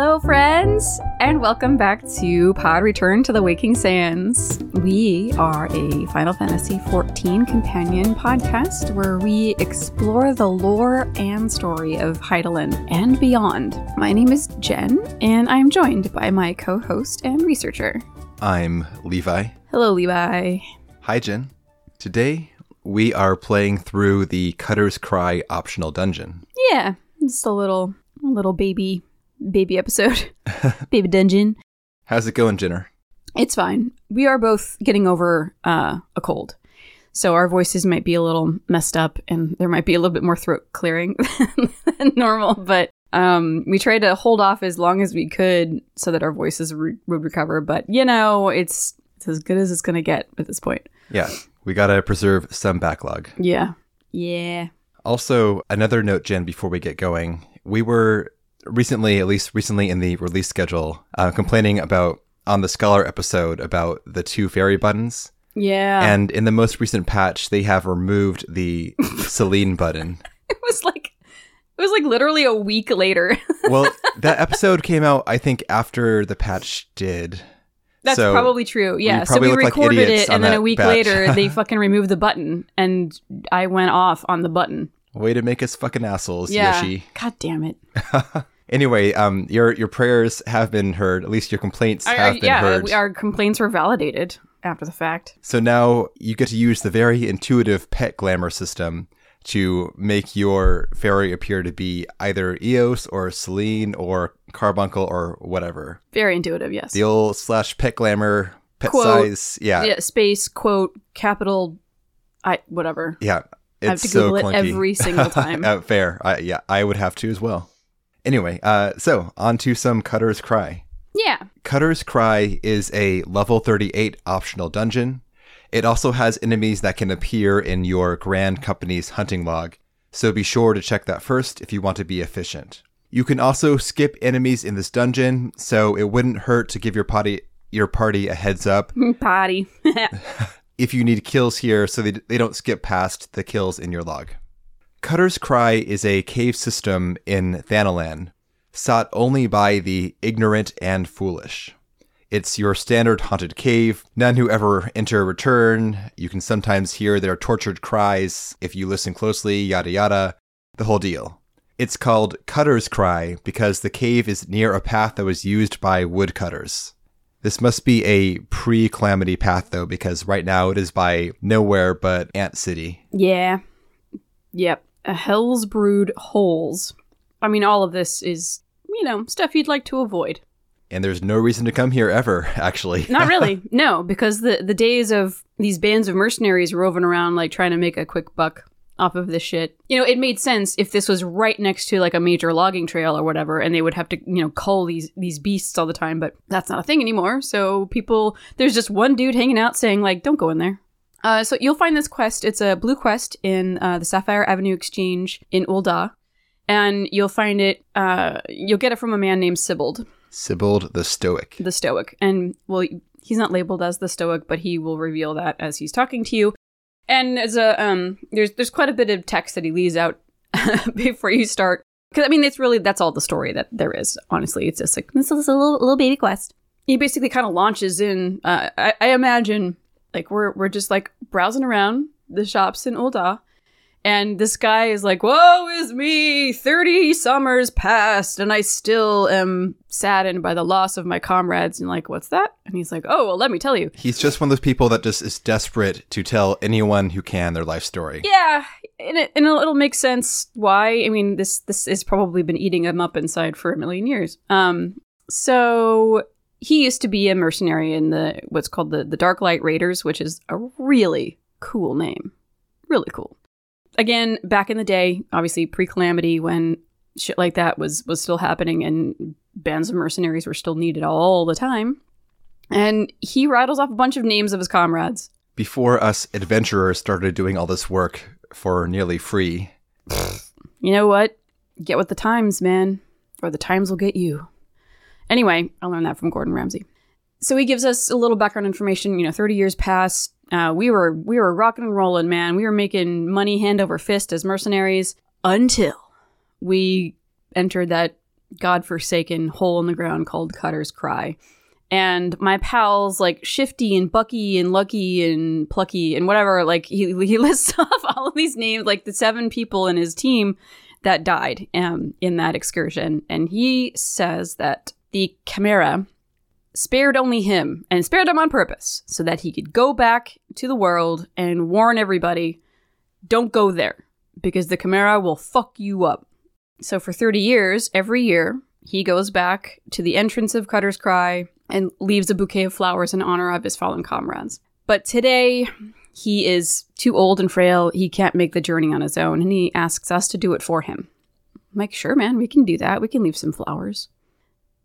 Hello, friends, and welcome back to Pod Return to the Waking Sands. We are a Final Fantasy XIV companion podcast where we explore the lore and story of Hydaelyn and beyond. My name is Jen, and I'm joined by my co host and researcher. I'm Levi. Hello, Levi. Hi, Jen. Today, we are playing through the Cutter's Cry optional dungeon. Yeah, just a little, a little baby, baby episode, baby dungeon. How's it going, Jenner? It's fine. We are both getting over uh, a cold. So our voices might be a little messed up and there might be a little bit more throat clearing than normal, but um, we tried to hold off as long as we could so that our voices re- would recover. But, you know, it's, it's as good as it's going to get at this point. Yeah, we gotta preserve some backlog. Yeah. Yeah. Also, another note, Jen, before we get going, we were recently, at least recently in the release schedule, uh, complaining about on the Scholar episode about the two fairy buttons. Yeah. And in the most recent patch, they have removed the Selene button. it was like, it was like literally a week later. Well, that episode came out, I think, after the patch did. That's So, probably true. Yeah. So probably we look like recorded it, and then a week batch. later, they fucking removed the button, and I went off on the button. Way to make us fucking assholes, Yeah. Yoshi. God damn it. Anyway, um, your your prayers have been heard. At least your complaints have our- been yeah, heard. our complaints were validated after the fact. So now you get to use the very intuitive pet glamour system to make your fairy appear to be either Eos or Selene or Carbuncle or whatever. Very intuitive, yes. The old slash pet glamour, pet Quote. size. Yeah. yeah, space quote capital, I whatever. Yeah. I have It's to so Google it clunky. every single time. Uh, fair. I, yeah, I would have to as well. Anyway, uh, so on to some Cutter's Cry. yeah, Cutter's Cry is a level 38 optional dungeon. It also has enemies that can appear in your Grand Company's hunting log, so be sure to check that first if you want to be efficient. You can also skip enemies in this dungeon, so it wouldn't hurt to give your party your party a heads up potty. if you need kills here so they, they don't skip past the kills in your log. Cutter's Cry is a cave system in Thanalan, sought only by the ignorant and foolish. It's your standard haunted cave. None who ever enter return. You can sometimes hear their tortured cries if you listen closely, yada yada. The whole deal. It's called Cutter's Cry because the cave is near a path that was used by woodcutters. This must be a pre calamity path, though, because right now it is by nowhere but Ant City. yeah, yep. A hell's brood holes. I mean, all of this is you know stuff you'd like to avoid. And there's no reason to come here ever, actually. Not really, no, because the the days of these bands of mercenaries roving around like trying to make a quick buck off of this shit. You know, it made sense if this was right next to like a major logging trail or whatever, and they would have to you know cull these these beasts all the time. But that's not a thing anymore. So people, there's just one dude hanging out saying like, "Don't go in there." Uh, so you'll find this quest. It's a blue quest in uh, the Sapphire Avenue Exchange in Ul'dah. And you'll find it, uh, you'll get it from a man named Sibbald Sibbald the Stoic. the Stoic. And well, he's not labeled as the Stoic, but he will reveal that as he's talking to you. And as a um, there's there's quite a bit of text that he leaves out before you start. Because I mean, it's really that's all the story that there is. Honestly, it's just like this is a little little baby quest. He basically kind of launches in. Uh, I, I imagine like we're we're just like browsing around the shops in Ul'dah. And this guy is like, Woe is me! 30 summers passed, and I still am saddened by the loss of my comrades. And like, what's that? And he's like, Oh, well, let me tell you. He's just one of those people that just is desperate to tell anyone who can their life story. Yeah, and, it, and it'll, it'll make sense why. I mean, this this has probably been eating him up inside for a million years. Um, so he used to be a mercenary in the what's called the the Dark Light Raiders, which is a really cool name, really cool. Again, back in the day, obviously pre calamity, when shit like that was was still happening and bands of mercenaries were still needed all the time. And he rattles off a bunch of names of his comrades. Before us adventurers started doing all this work for nearly free, You know what? Get with the times, man, or the times will get you. Anyway, I learned that from Gordon Ramsay. So he gives us a little background information. You know, 30 years past, uh, we were we were rocking and rolling, man. We were making money hand over fist as mercenaries until we entered that godforsaken hole in the ground called Cutter's Cry. And my pals like Shifty and Bucky and Lucky and Plucky and whatever, like he, he lists off all of these names, like the seven people in his team that died um, in that excursion. And he says that the Chimera spared only him and spared him on purpose so that he could go back to the world and warn everybody don't go there because the Chimera will fuck you up. So for 30 years, every year, he goes back to the entrance of Cutter's Cry and leaves a bouquet of flowers in honor of his fallen comrades. But today, he is too old and frail. He can't make the journey on his own, and he asks us to do it for him. I'm like, sure, man, we can do that. We can leave some flowers.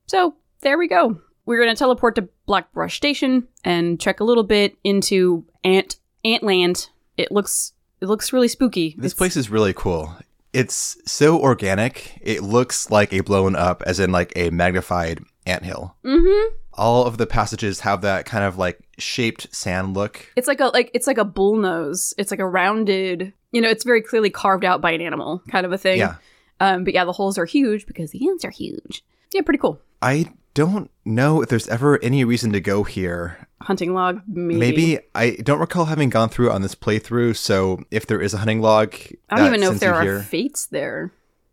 So there we go. We're going to teleport to Blackbrush Station and check a little bit into Ant Antland. It looks it looks really spooky. This It's- place is really cool. It's so organic. It looks like a blown up, as in like a magnified anthill. Mhm. All of the passages have that kind of like shaped sand look. It's like a like it's like a bull nose. It's like a rounded. You know, it's very clearly carved out by an animal, kind of a thing. Yeah. Um, but yeah, the holes are huge because the ants are huge. Yeah, pretty cool. I don't know if there's ever any reason to go here. Hunting log, maybe. Maybe I don't recall having gone through on this playthrough. So if there is a hunting log, I don't even uh, know if there are here- fates there.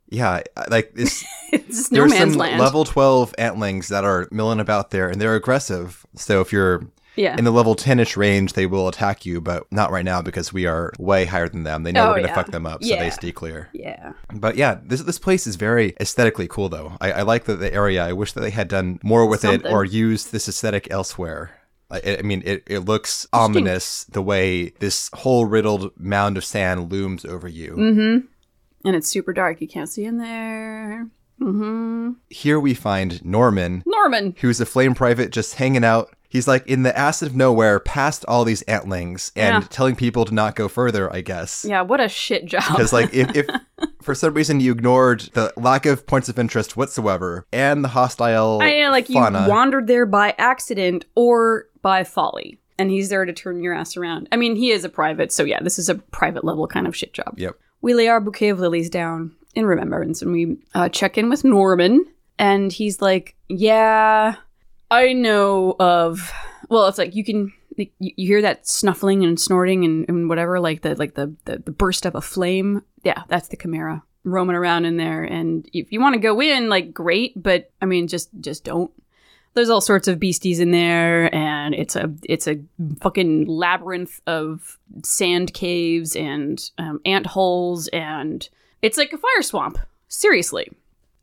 Yeah, uh, like this. it's no there's man's some land. level 12 antlings that are milling about there, and they're aggressive. So if you're yeah. in the level 10ish range, they will attack you, but not right now because we are way higher than them. They know Oh, we're going to yeah. fuck them up, so Yeah. they stay clear. yeah. But yeah, this this place is very aesthetically cool, though. I, I like the, the area. I wish that they had done more with it or used this aesthetic elsewhere. I, I mean, it, it looks ominous the way this whole riddled mound of sand looms over you. Mm-hmm. And it's super dark. You can't see in there. Mm-hmm. Here we find Norman, Norman. who's a flame private just hanging out. He's like in the acid of nowhere, past all these antlings, and Yeah. telling people to not go further. I guess Yeah, what a shit job. because like if, if for some reason you ignored the lack of points of interest whatsoever and the hostile I like fauna, you wandered there by accident or by folly, and he's there to turn your ass around. I mean, he is a private, so yeah, this is a private level kind of shit job. Yep. We lay our bouquet of lilies down in remembrance, and we uh, check in with Norman, and he's like, "Yeah, I know of." Well, it's like you can. like, You hear that snuffling and snorting and, and whatever, like the like the, the the burst of a flame. Yeah, that's the chimera roaming around in there. And if you want to go in, like great, but I mean, just just don't. There's all sorts of beasties in there, and it's a it's a fucking labyrinth of sand caves and um, ant holes, and it's like a fire swamp. Seriously,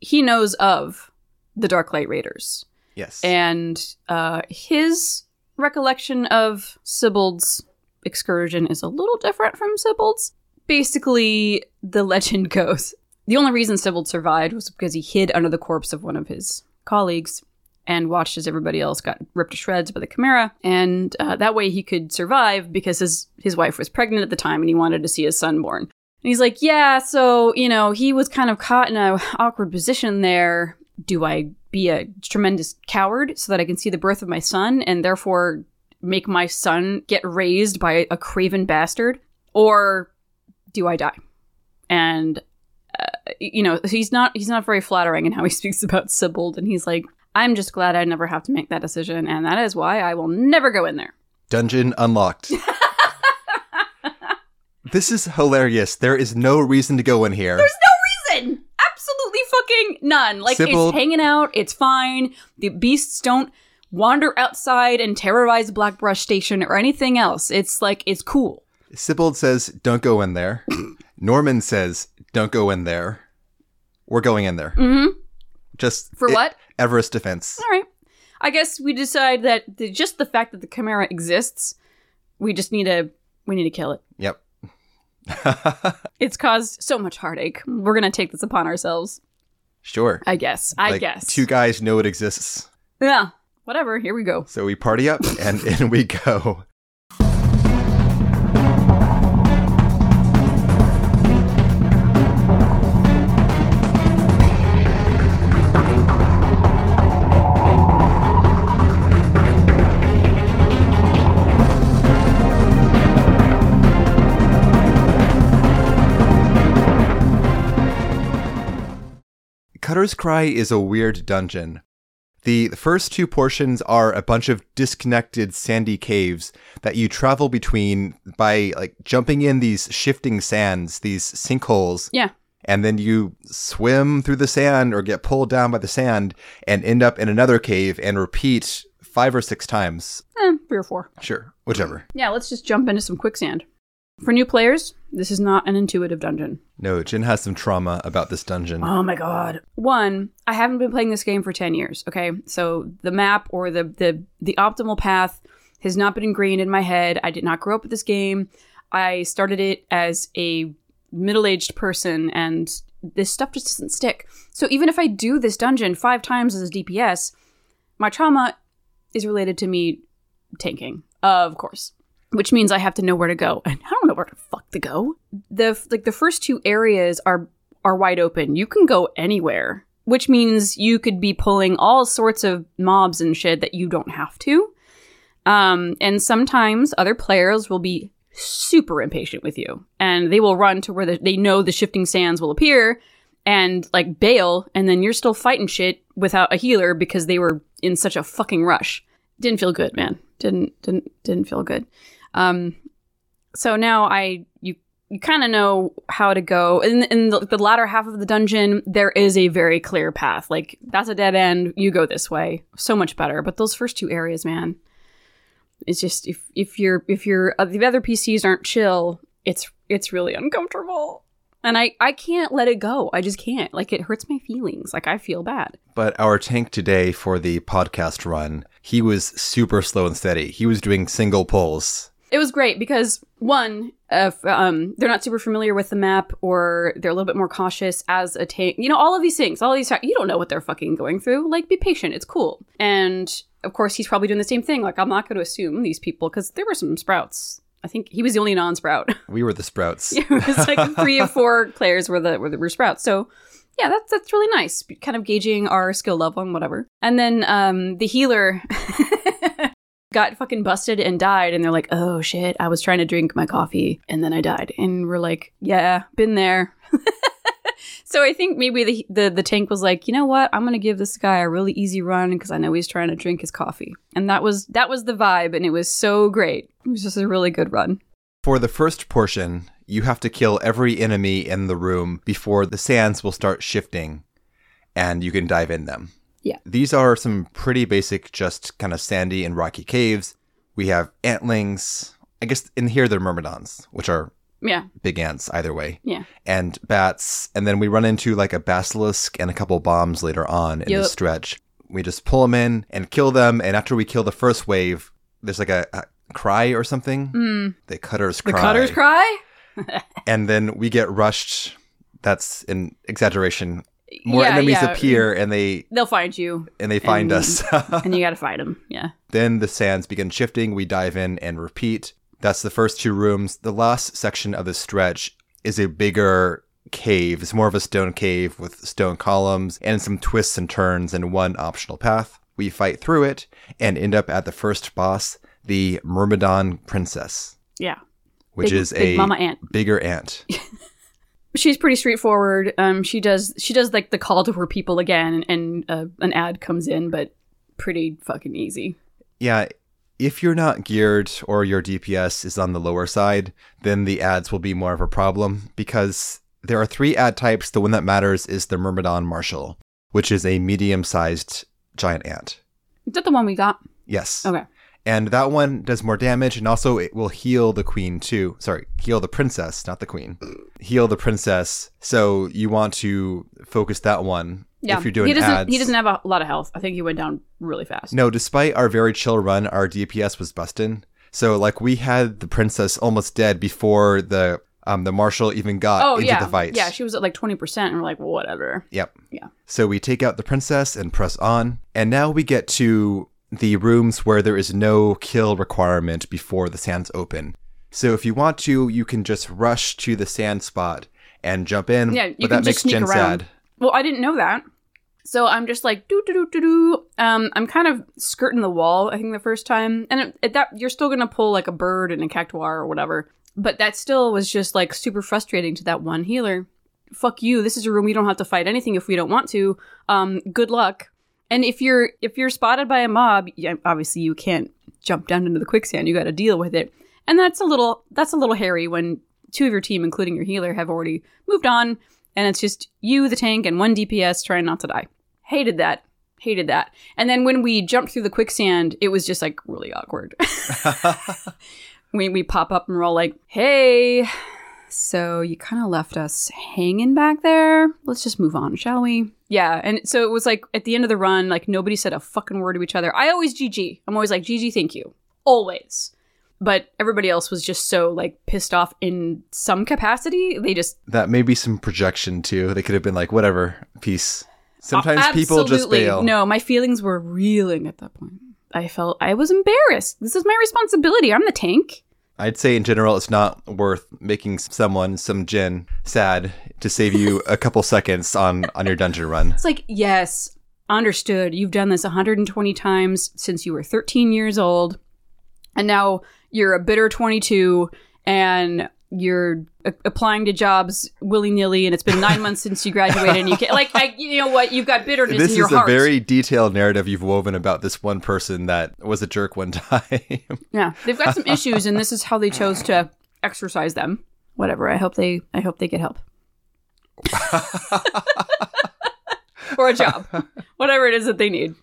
he knows of the Darklight Raiders, yes, and uh, his recollection of Sibald's excursion is a little different from Sibald's. Basically, the legend goes the only reason Sibald survived was because he hid under the corpse of one of his colleagues and watched as everybody else got ripped to shreds by the Chimera. And uh, that way he could survive because his, his wife was pregnant at the time and he wanted to see his son born. And he's like, yeah, so, you know, he was kind of caught in an awkward position there. Do I be a tremendous coward so that I can see the birth of my son and therefore make my son get raised by a craven bastard? Or do I die? And uh, you know, he's not he's not very flattering in how he speaks about Sibald, and he's like, I'm just glad I never have to make that decision, and that is why I will never go in there. dungeon unlocked. this is hilarious. There is no reason to go in here. There's no reason. Absolutely fucking none. Like Sybil- it's hanging out, it's fine. The beasts don't wander outside and terrorize Blackbrush Station or anything else. It's like it's cool. Sibald says, "Don't go in there." Norman says, "Don't go in there." We're going in there. Mm-hmm. Just For it- what? Everest defense. All right. I guess we decide that the, just the fact that the Chimera exists, we just need to we need to kill it. Yep. It's caused so much heartache. We're gonna take this upon ourselves. sure. I guess. I Like, guess. two guys know it exists, yeah. Whatever. Here we go. so we party up and in we go. Cutter's Cry is a weird dungeon. The first two portions are a bunch of disconnected sandy caves that you travel between by like jumping in these shifting sands, these sinkholes, Yeah. and then you swim through the sand or get pulled down by the sand and end up in another cave and repeat five or six times. Eh, three or four. Sure, whichever. Yeah, let's just jump into some quicksand. For new players, this is not an intuitive dungeon. No, Jen has some trauma about this dungeon. Oh my god. One, I haven't been playing this game for 10 years, okay? So the map or the the the optimal path has not been ingrained in my head. I did not grow up with this game. I started it as a middle-aged person and this stuff just doesn't stick. So even if I do this dungeon 5 times as a DPS, my trauma is related to me tanking, of course. Which means I have to know where to go, and I don't know where to fuck to go. The like the first two areas are are wide open. You can go anywhere, which means you could be pulling all sorts of mobs and shit that you don't have to. Um, and sometimes other players will be super impatient with you, and they will run to where the, they know the shifting sands will appear, and like bail, and then you're still fighting shit without a healer because they were in such a fucking rush. Didn't feel good, man. Didn't didn't didn't feel good. Um, so now I you you kind of know how to go. In, in the, the latter half of the dungeon, there is a very clear path. Like that's a dead end. You go this way. So much better. But those first two areas, man, it's just if if you're if you're uh, the other PCs aren't chill, it's it's really uncomfortable. And I I can't let it go. I just can't. Like it hurts my feelings. Like I feel bad. But our tank today for the podcast run, he was super slow and steady. He was doing single pulls. It was great because one, if um, they're not super familiar with the map or they're a little bit more cautious as a tank, you know, all of these things, all of these, you don't know what they're fucking going through. Like, be patient. It's cool. And of course, he's probably doing the same thing. Like, I'm not going to assume these people because there were some sprouts. I think he was the only non-sprout. We were the sprouts. it was like three or four players were the were the were sprouts. So yeah, that's that's really nice. Kind of gauging our skill level and whatever. And then um, the healer got fucking busted and died, and they're like, "Oh shit, I was trying to drink my coffee and then I died." And we're like, "Yeah, been there." so I think maybe the, the the tank was like, you know what? I'm gonna give this guy a really easy run because I know he's trying to drink his coffee, and that was that was the vibe, and it was so great. It was just a really good run. For the first portion, you have to kill every enemy in the room before the sands will start shifting and you can dive in them. Yeah. These are some pretty basic, just kind of sandy and rocky caves. We have antlings. I guess in here they're myrmidons, which are Yeah, big ants either way, yeah. and bats. And then we run into like a basilisk and a couple bombs later on in Yep. the stretch. We just pull them in and kill them. And after we kill the first wave, there's like a, a cry or something. Mm. The cutters cry. The cutters cry. and then we get rushed. That's an exaggeration. More Yeah, enemies yeah. appear, and they They'll find you, and they find And- us. and you got to fight them. Yeah. then the sands begin shifting. We dive in and repeat. That's the first two rooms. The last section of the stretch is a bigger cave. It's more of a stone cave with stone columns and some twists and turns and one optional path. We fight through it and end up at the first boss, the Myrmidon Princess, Yeah. which Big- is big a mama ant. bigger ant. She's pretty straightforward. Um, she does she does like the call to her people again, and, and uh, an ad comes in, but pretty fucking easy. Yeah, if you're not geared or your DPS is on the lower side, then the ads will be more of a problem because there are three ad types. The one that matters is the Myrmidon Marshal, which is a medium sized giant ant. Is that the one we got? Yes. Okay. And that one does more damage and also it will heal the queen too. Sorry, heal the princess, not the queen. Heal the princess. So you want to focus that one Yeah. if you're doing he doesn't ads. he doesn't have a lot of health. I think he went down really fast. No, despite our very chill run, our DPS was busting. So like we had the princess almost dead before the um the marshal even got Oh into yeah. the fight. Yeah, she was at like twenty percent, and we're like, well, whatever. Yep. Yeah. So we take out the princess and press on, and now we get to the rooms where there is no kill requirement before the sands open. So if you want to, you can just rush to the sand spot and jump in. Yeah, you but can that just makes sneak Jen around. sad. Well, I didn't know that. So I'm just like do do do do do. Um, I'm kind of skirting the wall. I think the first time, and it, it, that you're still gonna pull like a bird and a cactuar or whatever. But that still was just like super frustrating to that one healer. fuck you. This is a room we don't have to fight anything if we don't want to. Um, good luck. And if you're if you're spotted by a mob, obviously you can't jump down into the quicksand. You got to deal with it, and that's a little that's a little hairy when two of your team, including your healer, have already moved on, and it's just you, the tank, and one DPS trying not to die. Hated that. Hated that. And then when we jumped through the quicksand, it was just like really awkward. we we pop up and we're all like, "Hey, so you kind of left us hanging back there. Let's just move on, shall we?" Yeah, and so it was like at the end of the run, like nobody said a fucking word to each other. I always GG. I'm always like GG, thank you, always. But everybody else was just so like pissed off in some capacity. They just That may be some projection too. They could have been like, whatever, peace. Sometimes people just Absolutely. bail. No, my feelings were reeling at that point. I felt I was embarrassed. This is my responsibility. I'm the tank. I'd say in general, it's not worth making someone, some Jen, sad to save you a couple seconds on on your dungeon run. It's like, yes, understood. You've done this 120 times since you were 13 years old, and now you're a bitter 22, and you're a- applying to jobs willy nilly, and it's been nine months since you graduated, and you can't like, I, you know what? You've got bitterness This in your is a heart. very detailed narrative you've woven about this one person that was a jerk one time. Yeah, they've got some issues, and this is how they chose to exercise them. Whatever. I hope they. I hope they get help. or a job, whatever it is that they need.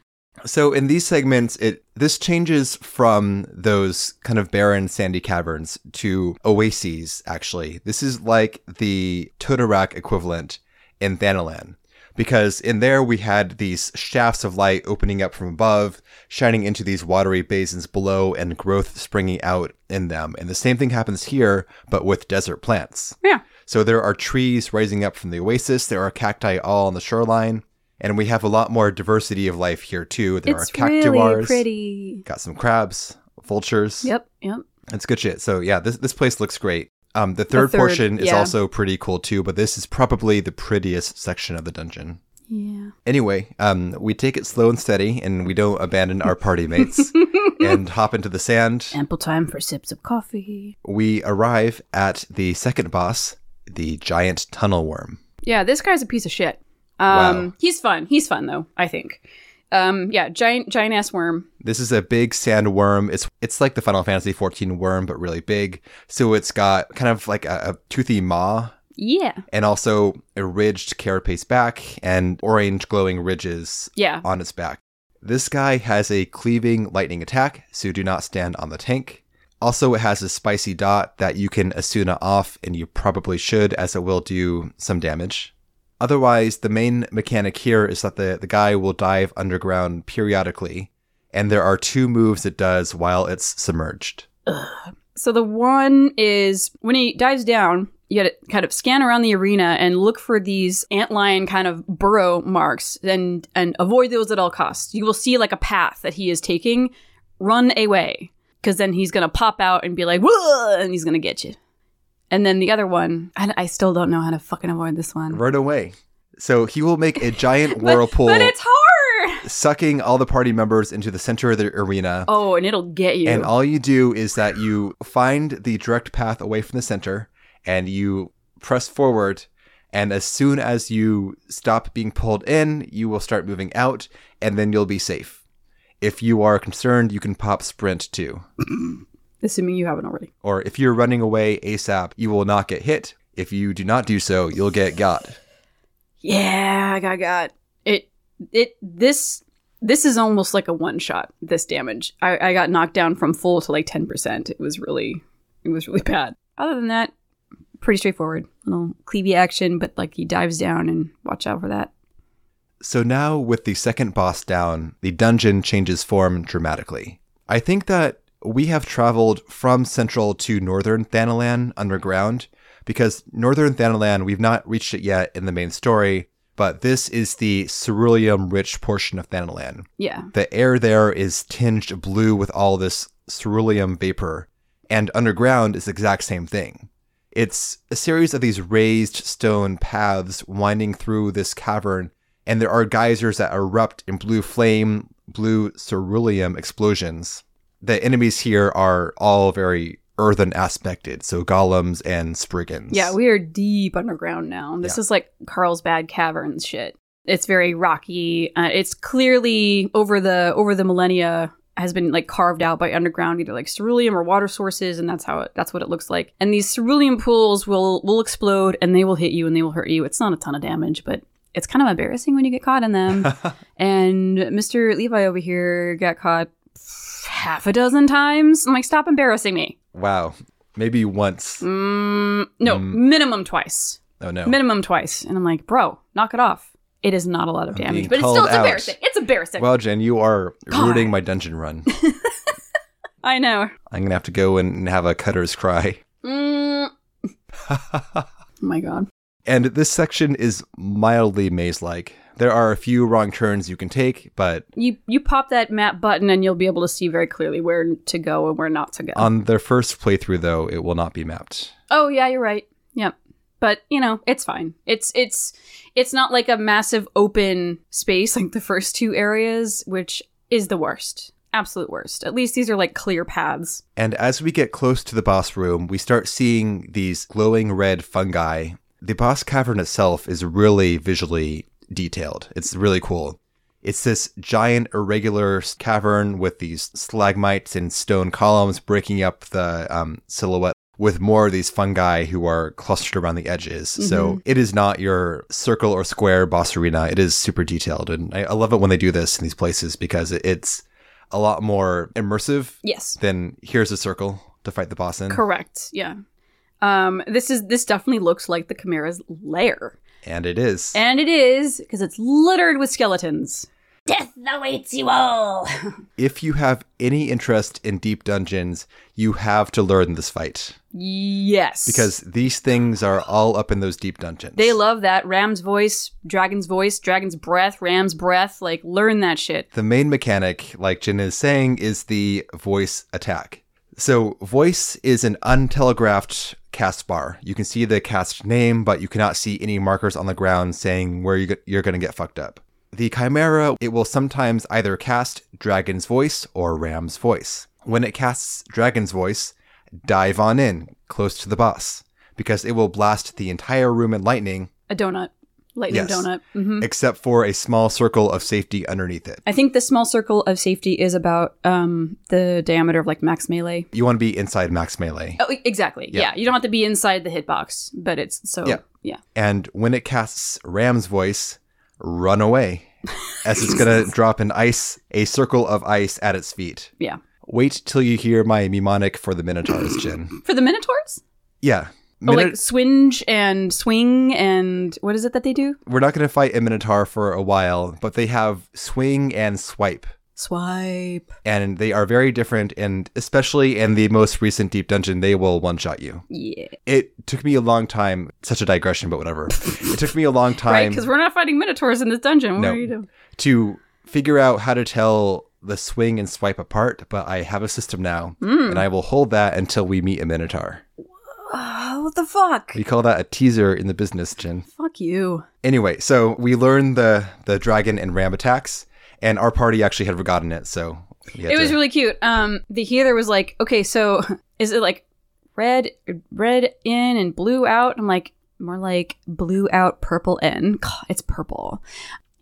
So in these segments, it this changes from those kind of barren sandy caverns to oases. Actually, this is like the Totorak equivalent in Thanalan, because in there we had these shafts of light opening up from above, shining into these watery basins below, and growth springing out in them. And the same thing happens here, but with desert plants. Yeah. So there are trees rising up from the oasis. There are cacti all on the shoreline. And we have a lot more diversity of life here too. There it's are cactuars. really pretty. Got some crabs, vultures. Yep. Yep. It's good shit. So yeah, this this place looks great. Um, the third, third, portion is yeah. also pretty cool too, but this is probably the prettiest section of the dungeon. Yeah. Anyway, um, we take it slow and steady, and we don't abandon our party mates and hop into the sand. Ample time for sips of coffee. We arrive at the second boss, the giant tunnel worm. Yeah, this guy's a piece of shit. Um, Wow. he's fun. He's fun though. I think. Um, yeah, giant, giant ass worm. This is a big sand worm. It's it's like the Final Fantasy XIV worm, but really big. So it's got kind of like a, a toothy maw, Yeah. and also a ridged carapace back and orange glowing ridges Yeah. on its back. This guy has a cleaving lightning attack, so do not stand on the tank. Also, it has a spicy dot that you can Esuna off, and you probably should, as it will do some damage. Otherwise, the main mechanic here is that the, the guy will dive underground periodically, and there are two moves it does while it's submerged. So the one is when he dives down, you gotta kind of scan around the arena and look for these antlion kind of burrow marks and and avoid those at all costs. You will see like a path that he is taking. Run away. Because then he's gonna pop out and be like, Whoa! and he's gonna get you. And then the other one, I, I still don't know how to fucking avoid this one. Right away. So he will make a giant But- whirlpool, But it's hard! sucking all the party members into the center of the arena. Oh, and it'll get you. And all you do is that you find the direct path away from the center and you press forward. And as soon as you stop being pulled in, you will start moving out and then you'll be safe. If you are concerned, you can pop sprint too. Assuming you haven't already. Or if you're running away ASAP, you will not get hit. If you do not do so, you'll get got. Yeah, I got got it. It this this is almost like a one shot. This damage, I, I got knocked down from full to like ten percent. It was really, it was really bad. Other than that, pretty straightforward. Little cleavy action, but like he dives down and watch out for that. So now, with the second boss down, the dungeon changes form dramatically. I think that we have traveled from central to northern Thanalan underground, because northern Thanalan, we've not reached it yet in the main story, but this is the ceruleum rich portion of Thanalan. Yeah, The air there is tinged blue with all this ceruleum vapor, and underground is the exact same thing. It's a series of these raised stone paths winding through this cavern, and there are geysers that erupt in blue flame, blue ceruleum explosions. The enemies here are all very earthen aspected, so golems and spriggans. Yeah, we are deep underground now. This Yeah. is like Carlsbad Caverns shit. It's very rocky. Uh, it's clearly over the over the millennia has been like carved out by underground either like ceruleum or water sources and that's how it that's what it looks like. And these ceruleum pools will will explode and they will hit you and they will hurt you. It's not a ton of damage, but it's kind of embarrassing when you get caught in them. and Mr. Levi over here got caught half a dozen times. I'm like, stop embarrassing me. wow. Maybe once. Mm, no, Mm. minimum twice. Oh no. Minimum twice. And I'm like, bro, knock it off. It is not a lot of I'm damage, but it's still it's embarrassing. It's embarrassing. Well, Jen, you are God. ruining my dungeon run. I know. I'm gonna have to go and have a cutter's cry. Mm. oh my god. And this section is mildly maze-like. There are a few wrong turns you can take, but You you pop that map button and you'll be able to see very clearly where to go and where not to go. on their first playthrough, though, it will not be mapped. oh yeah, you're right. Yep. But you know, it's fine. It's it's it's not like a massive open space like the first two areas, which is the worst. Absolute worst. At least these are like clear paths. And as we get close to the boss room, we start seeing these glowing red fungi. The boss cavern itself is really visually detailed. It's really cool. It's this giant irregular cavern with these stalagmites and stone columns breaking up the um, silhouette with more of these fungi who are clustered around the edges. So it is not your circle or square boss arena. It is super detailed. And I, I love it when they do this in these places because it- it's a lot more immersive Yes. then here's a circle to fight the boss in. Correct. Yeah. Um, this is this definitely looks like the Chimera's lair, And it is. and it is because it's littered with skeletons. Death awaits you all. if you have any interest in deep dungeons, you have to learn this fight. Yes, Because these things are all up in those deep dungeons. they love that Ram's voice, Dragon's voice, Dragon's breath, Ram's breath. Like learn that shit. the main mechanic, like Jen is saying, is the voice attack. So, voice is an untelegraphed cast bar. You can see the cast name, but you cannot see any markers on the ground saying where you- you're going to get fucked up. The Chimera, it will sometimes either cast Dragon's voice or Ram's voice. When it casts Dragon's voice, dive on in, close to the boss, because it will blast the entire room in lightning, A donut, lightning Yes. donut. hmm except for a small circle of safety underneath it. I think the small circle of safety is about um the diameter of like max melee. You want to be inside max melee. Oh, exactly. Yeah. Yeah. you don't have to be inside the hitbox, but it's so Yeah. yeah. And when it casts Ram's voice, run away, as it's going to drop an ice, a circle of ice at its feet. Yeah. Wait till you hear my mnemonic for the Minotaurs, Jen. For the Minotaurs? Yeah. Oh, like swinge and swing and what is it that they do? We're not going to fight a Minotaur for a while, but they have swing and swipe. Swipe. And they are very different, and especially in the most recent Deep Dungeon, they will one shot you. Yeah. It took me a long time, such a digression, but whatever. it took me a long time because we're not fighting Minotaurs in this dungeon. What No. are you doing? to figure out how to tell the swing and swipe apart, but I have a system now, Hmm. and I will hold that until we meet a Minotaur. Oh, what the fuck? We call that a teaser in the business, Jen. Fuck you. Anyway, so we learned the the dragon and ram attacks, and our party actually had forgotten it, so It was to- really cute. Um, the healer was like, okay, so is it like red, red in and blue out? I'm like, more like blue out, purple in. God, it's purple.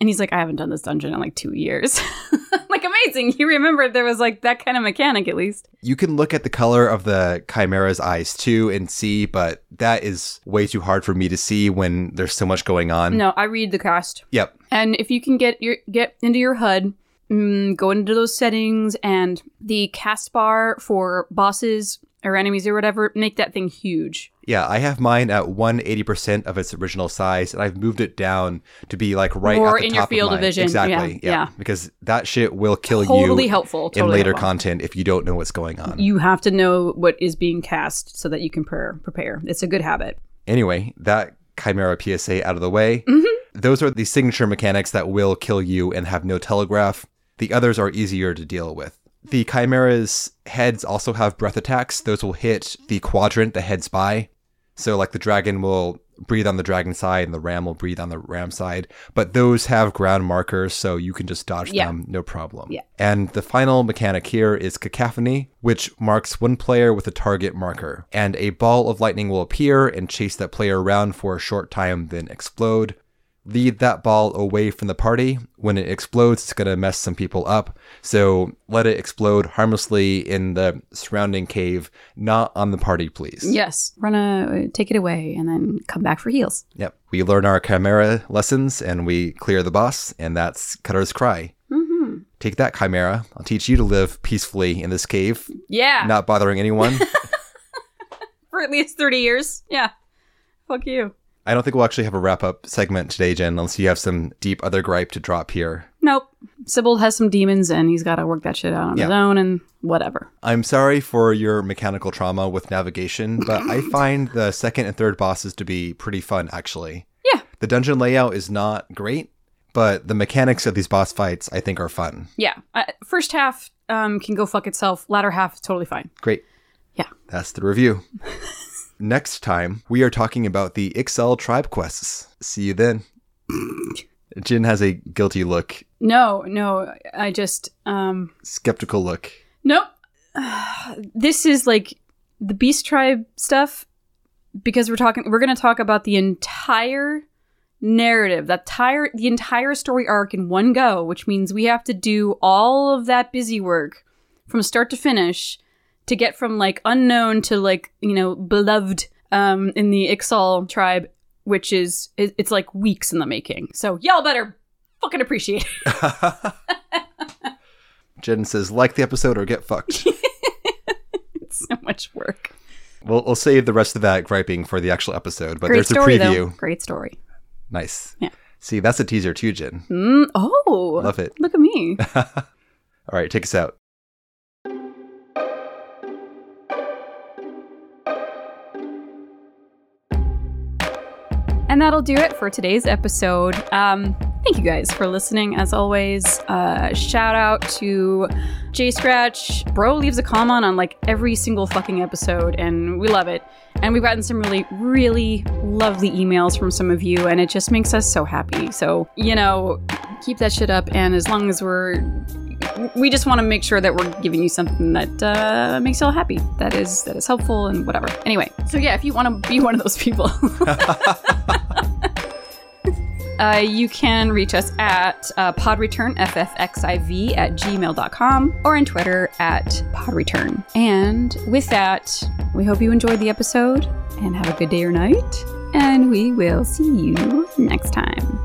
And he's like, I haven't done this dungeon in like two years. Like, amazing. You remembered there was like that kind of mechanic at least. You can look at the color of the chimera's eyes too and see, but that is way too hard for me to see when there's so much going on. No, I read the cast. Yep. And if you can get your get into your HUD, mm, go into those settings and the cast bar for bosses or enemies or whatever, make that thing huge. Yeah, I have mine at 180% of its original size, and I've moved it down to be like right More at the in your top field of mine. vision. Exactly. Yeah, yeah. Because that shit will kill Totally you helpful. in later helpful. content if you don't know what's going on. You have to know what is being cast so that you can pre- prepare. It's a good habit. Anyway, that Chimera PSA out of the way. Mm-hmm. Those are the signature mechanics that will kill you and have no telegraph. The others are easier to deal with. The Chimera's heads also have breath attacks. Those will hit the quadrant the head's by. So, like the dragon will breathe on the dragon side and the ram will breathe on the ram side. But those have ground markers, so you can just dodge Yeah. them, no problem. Yeah. And the final mechanic here is cacophony, which marks one player with a target marker. And a ball of lightning will appear and chase that player around for a short time, then explode. Lead that ball away from the party. When it explodes, it's going to mess some people up. So let it explode harmlessly in the surrounding cave, not on the party, please. Yes. Run a take it away and then come back for heals. Yep. We learn our Chimera lessons and we clear the boss, and that's Cutter's Cry. Mm-hmm. Take that, Chimera. I'll teach you to live peacefully in this cave, Yeah. not bothering anyone. For at least 30 years. Yeah. Fuck you. I don't think we'll actually have a wrap up segment today, Jen, unless you have some deep other gripe to drop here. Nope. Sybil has some demons and he's got to work that shit out on his own and whatever. I'm sorry for your mechanical trauma with navigation, but I find the second and third bosses to be pretty fun, actually. Yeah. The dungeon layout is not great, but the mechanics of these boss fights, I think, are fun. Yeah. Uh, first half um, can go fuck itself. Latter half totally fine. Great. Yeah. That's the review. Next time, we are talking about the Ixal tribe quests. See you then. Jen has a guilty look, No, no. I just um skeptical look. Nope. this is like the Beast Tribe stuff because we're talking we're going to talk about the entire narrative, that entire the entire story arc in one go, which means we have to do all of that busy work from start to finish to get from like unknown to like, you know, beloved um in the Ixal tribe, which is it's like weeks in the making. So y'all better fucking appreciate it. Jen says, like the episode or get fucked. it's so much work. we'll, we'll save the rest of that griping for the actual episode, but Great there's story a though. preview. Great story. Nice. Yeah. See, that's a teaser too, Jen. Mm, oh, Love it. Look at me. All right, take us out. And that'll do it for today's episode. Um, thank you guys for listening. As always, uh, shout out to J Scratch. Bro leaves a comment on like every single fucking episode, and we love it. And we've gotten some really, really lovely emails from some of you, and it just makes us so happy. So, you know, keep that shit up. And as long as we're we just want to make sure that we're giving you something that uh, makes you all happy. That is that is helpful and whatever. Anyway, so yeah, if you want to be one of those people, uh, you can reach us at uh, podreturnffxiv at gmail.com or on Twitter at podreturn. And with that, we hope you enjoyed the episode and have a good day or night. And we will see you next time.